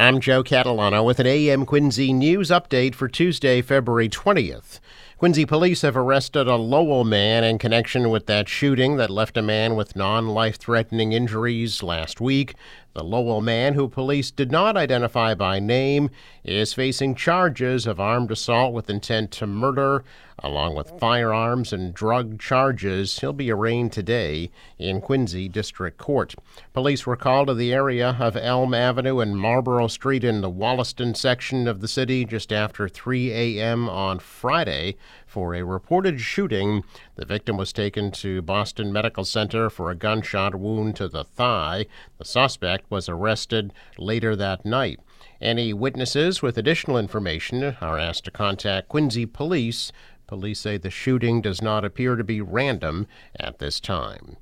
I'm Joe Catalano with an AM Quincy news update for Tuesday, February 20th. Quincy police have arrested a Lowell man in connection with that shooting that left a man with non life threatening injuries last week. The Lowell man, who police did not identify by name, is facing charges of armed assault with intent to murder, along with firearms and drug charges. He'll be arraigned today in Quincy District Court. Police were called to the area of Elm Avenue and Marlboro Street in the Wollaston section of the city just after 3 a.m. on Friday for a reported shooting. The victim was taken to Boston Medical Center for a gunshot wound to the thigh. The suspect was arrested later that night. Any witnesses with additional information are asked to contact Quincy Police. Police say the shooting does not appear to be random at this time.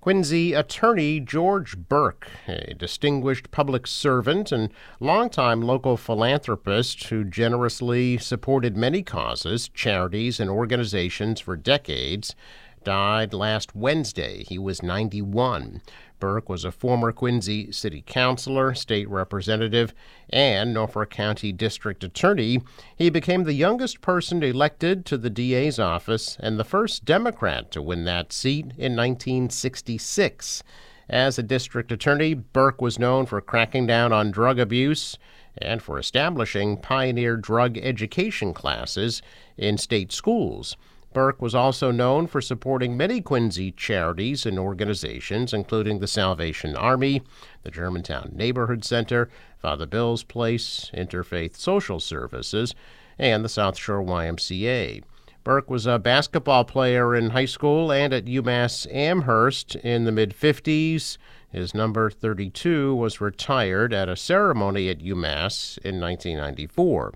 Quincy attorney George Burke, a distinguished public servant and longtime local philanthropist who generously supported many causes, charities, and organizations for decades, died last Wednesday. He was 91. Burke was a former Quincy City Councilor, state representative, and Norfolk County District Attorney. He became the youngest person elected to the DA's office and the first Democrat to win that seat in 1966. As a district attorney, Burke was known for cracking down on drug abuse and for establishing pioneer drug education classes in state schools. Burke was also known for supporting many Quincy charities and organizations, including the Salvation Army, the Germantown Neighborhood Center, Father Bill's Place, Interfaith Social Services, and the South Shore YMCA. Burke was a basketball player in high school and at UMass Amherst in the mid 50s. His number 32 was retired at a ceremony at UMass in 1994.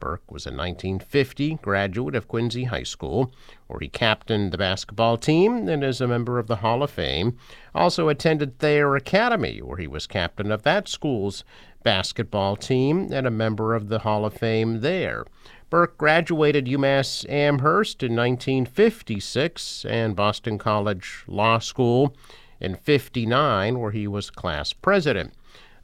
Burke was a 1950 graduate of Quincy High School, where he captained the basketball team and is a member of the Hall of Fame. Also attended Thayer Academy, where he was captain of that school's basketball team and a member of the Hall of Fame there. Burke graduated UMass Amherst in 1956 and Boston College Law School in 59, where he was class president.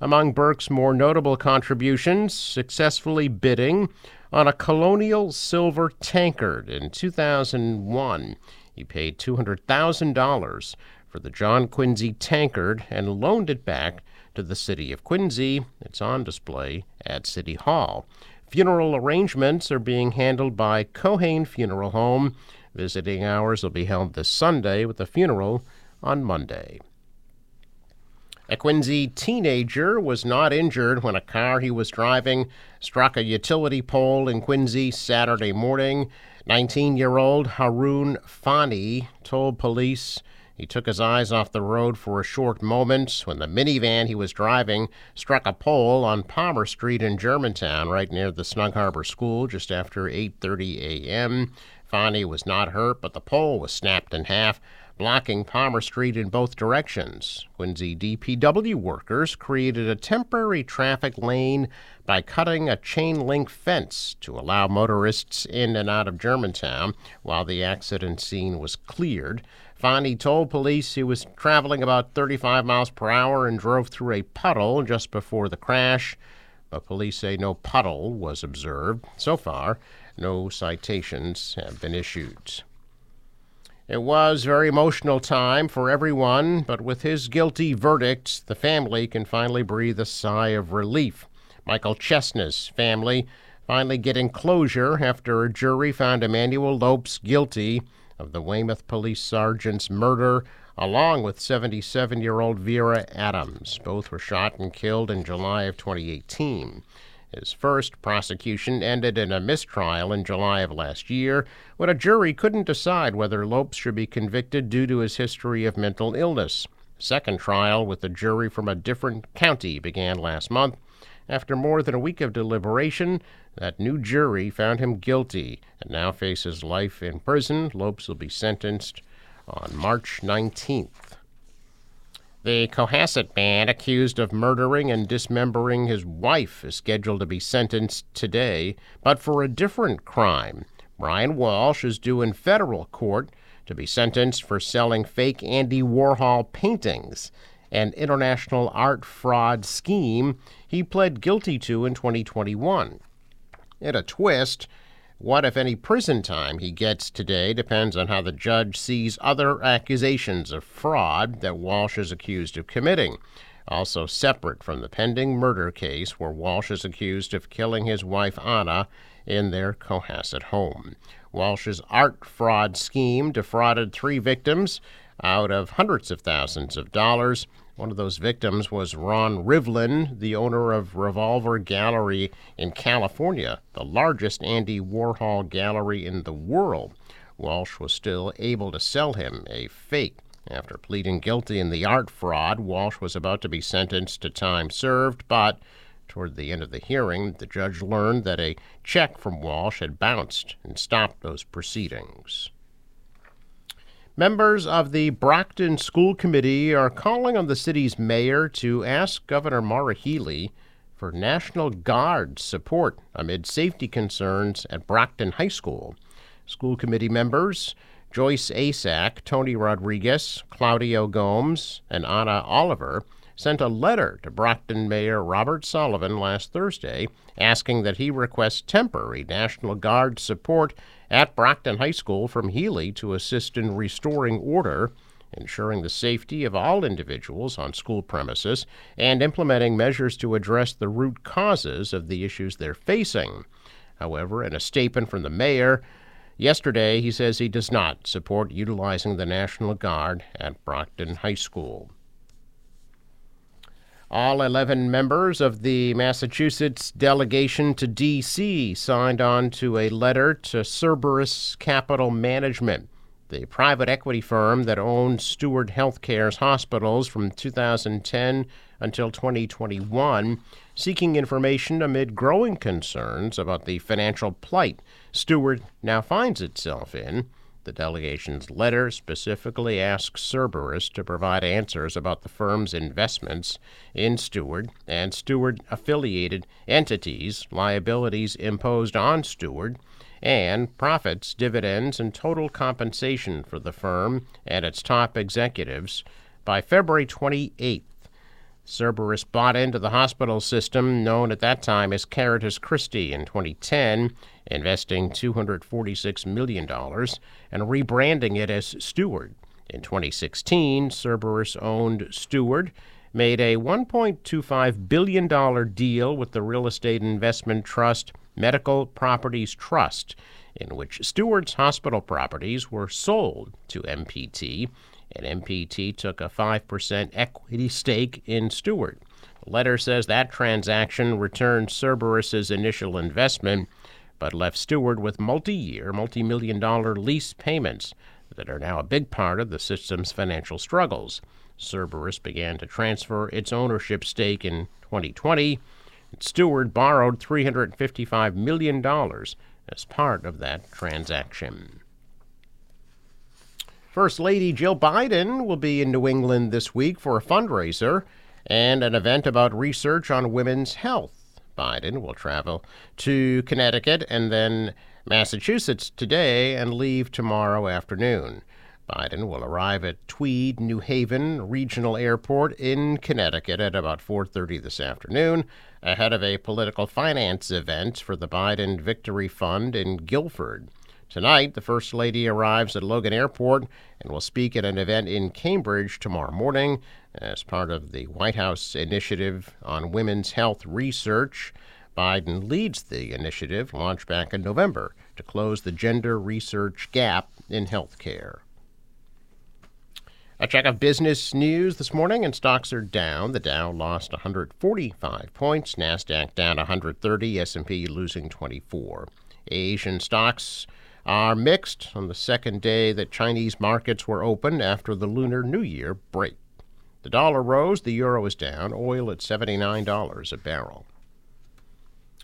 Among Burke's more notable contributions, successfully bidding on a colonial silver tankard in 2001. He paid $200,000 for the John Quincy tankard and loaned it back to the city of Quincy. It's on display at City Hall. Funeral arrangements are being handled by Keohane Funeral Home. Visiting hours will be held this Sunday with the funeral on Monday. A Quincy teenager was not injured when a car he was driving struck a utility pole in Quincy Saturday morning. 19 year old Haroon Fani told police he took his eyes off the road for a short moment when the minivan he was driving struck a pole on Palmer Street in Germantown, right near the Snug Harbor School, just after 8:30 a.m. Fani was not hurt, but the pole was snapped in half blocking Palmer Street in both directions. Quincy DPW workers created a temporary traffic lane by cutting a chain link fence to allow motorists in and out of Germantown while the accident scene was cleared. Fani told police he was traveling about 35 miles per hour and drove through a puddle just before the crash, but police say no puddle was observed. So far, no citations have been issued. It was a very emotional time for everyone, but with his guilty verdict, the family can finally breathe a sigh of relief. Michael Chesna's family finally getting closure after a jury found Emmanuel Lopes guilty of the Weymouth police sergeant's murder, along with 77 year old Vera Adams. Both were shot and killed in July of 2018. His first prosecution ended in a mistrial in July of last year when a jury couldn't decide whether Lopes should be convicted due to his history of mental illness. Second trial with a jury from a different county began last month. After more than a week of deliberation, that new jury found him guilty and now faces life in prison. Lopes will be sentenced on March 19th. The Cohasset man accused of murdering and dismembering his wife is scheduled to be sentenced today, but for a different crime. Brian Walsh is due in federal court to be sentenced for selling fake Andy Warhol paintings. An international art fraud scheme he pled guilty to in 2021. In a twist, what, if any, prison time he gets today depends on how the judge sees other accusations of fraud that Walsh is accused of committing also separate from the pending murder case where Walsh is accused of killing his wife Anna in their Cohasset home. Walsh's art fraud scheme defrauded three victims out of hundreds of thousands of dollars. One of those victims was Ron Rivlin, the owner of Revolver Gallery in California, the largest Andy Warhol gallery in the world. Walsh was still able to sell him a fake after pleading guilty in the art fraud, Walsh was about to be sentenced to time served, but toward the end of the hearing, the judge learned that a check from Walsh had bounced and stopped those proceedings. Members of the Brockton School Committee are calling on the city's mayor to ask Governor Maura Healey for National Guard support amid safety concerns at Brockton High School. School committee members Joyce Asak, Tony Rodriguez, Claudio Gomes, and Anna Oliver sent a letter to Brockton Mayor Robert Sullivan last Thursday asking that he request temporary National Guard support at Brockton High School from Healey to assist in restoring order, ensuring the safety of all individuals on school premises, and implementing measures to address the root causes of the issues they're facing. However, in a statement from the mayor, Yesterday, he says he does not support utilizing the National Guard at Brockton High School. All 11 members of the Massachusetts delegation to D.C. signed on to a letter to Cerberus Capital Management, the private equity firm that owned Steward Healthcare's hospitals from 2010 until 2021, seeking information amid growing concerns about the financial plight Steward now finds itself in. The delegation's letter specifically asks Cerberus to provide answers about the firm's investments in Steward and Steward affiliated entities, liabilities imposed on Steward, and profits, dividends, and total compensation for the firm and its top executives by February 28th. Cerberus bought into the hospital system known at that time as Caritas Christi in 2010, investing $246 million and rebranding it as Steward. In 2016, Cerberus owned Steward, made a $1.25 billion deal with the real estate investment trust Medical Properties Trust, in which Steward's hospital properties were sold to MPT and MPT took a 5% equity stake in Steward. The letter says that transaction returned Cerberus's initial investment, but left Steward with multi year, multi million dollar lease payments that are now a big part of the system's financial struggles. Cerberus began to transfer its ownership stake in 2020. Steward borrowed $355 million as part of that transaction. First Lady Jill Biden will be in New England this week for a fundraiser and an event about research on women's health. Biden will travel to Connecticut and then Massachusetts today and leave tomorrow afternoon. Biden will arrive at Tweed New Haven Regional Airport in Connecticut at about 4:30 this afternoon ahead of a political finance event for the Biden Victory Fund in Guilford. Tonight, the First Lady arrives at Logan Airport and will speak at an event in Cambridge tomorrow morning as part of the White House initiative on women's health research. Biden leads the initiative launched back in November to close the gender research gap in healthcare. A check of business news this morning, and stocks are down. The Dow lost 145 points, Nasdaq down 130, S&P losing 24. Asian stocks are mixed on the second day that Chinese markets were open after the Lunar New Year break. The dollar rose, the euro is down, oil at $79 a barrel.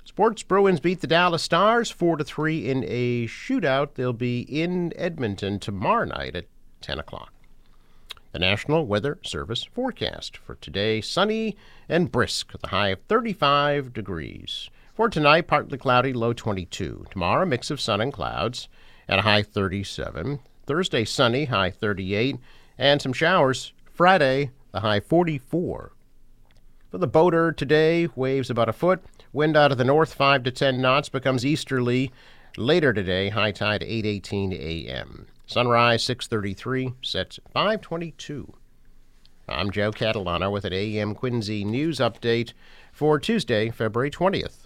Sports Bruins beat the Dallas Stars 4 to 3 in a shootout. They'll be in Edmonton tomorrow night at 10 o'clock. The National Weather Service forecast for today sunny and brisk the high of 35 degrees. For tonight, partly cloudy, low 22. Tomorrow, mix of sun and clouds at a high 37. Thursday, sunny, high 38. And some showers. Friday, the high 44. For the boater today, waves about a foot. Wind out of the north 5 to 10 knots becomes easterly later today. High tide 8:18 a.m. Sunrise 6:33, sets 5:22. I'm Joe Catalano with an AM Quincy news update for Tuesday, February 20th.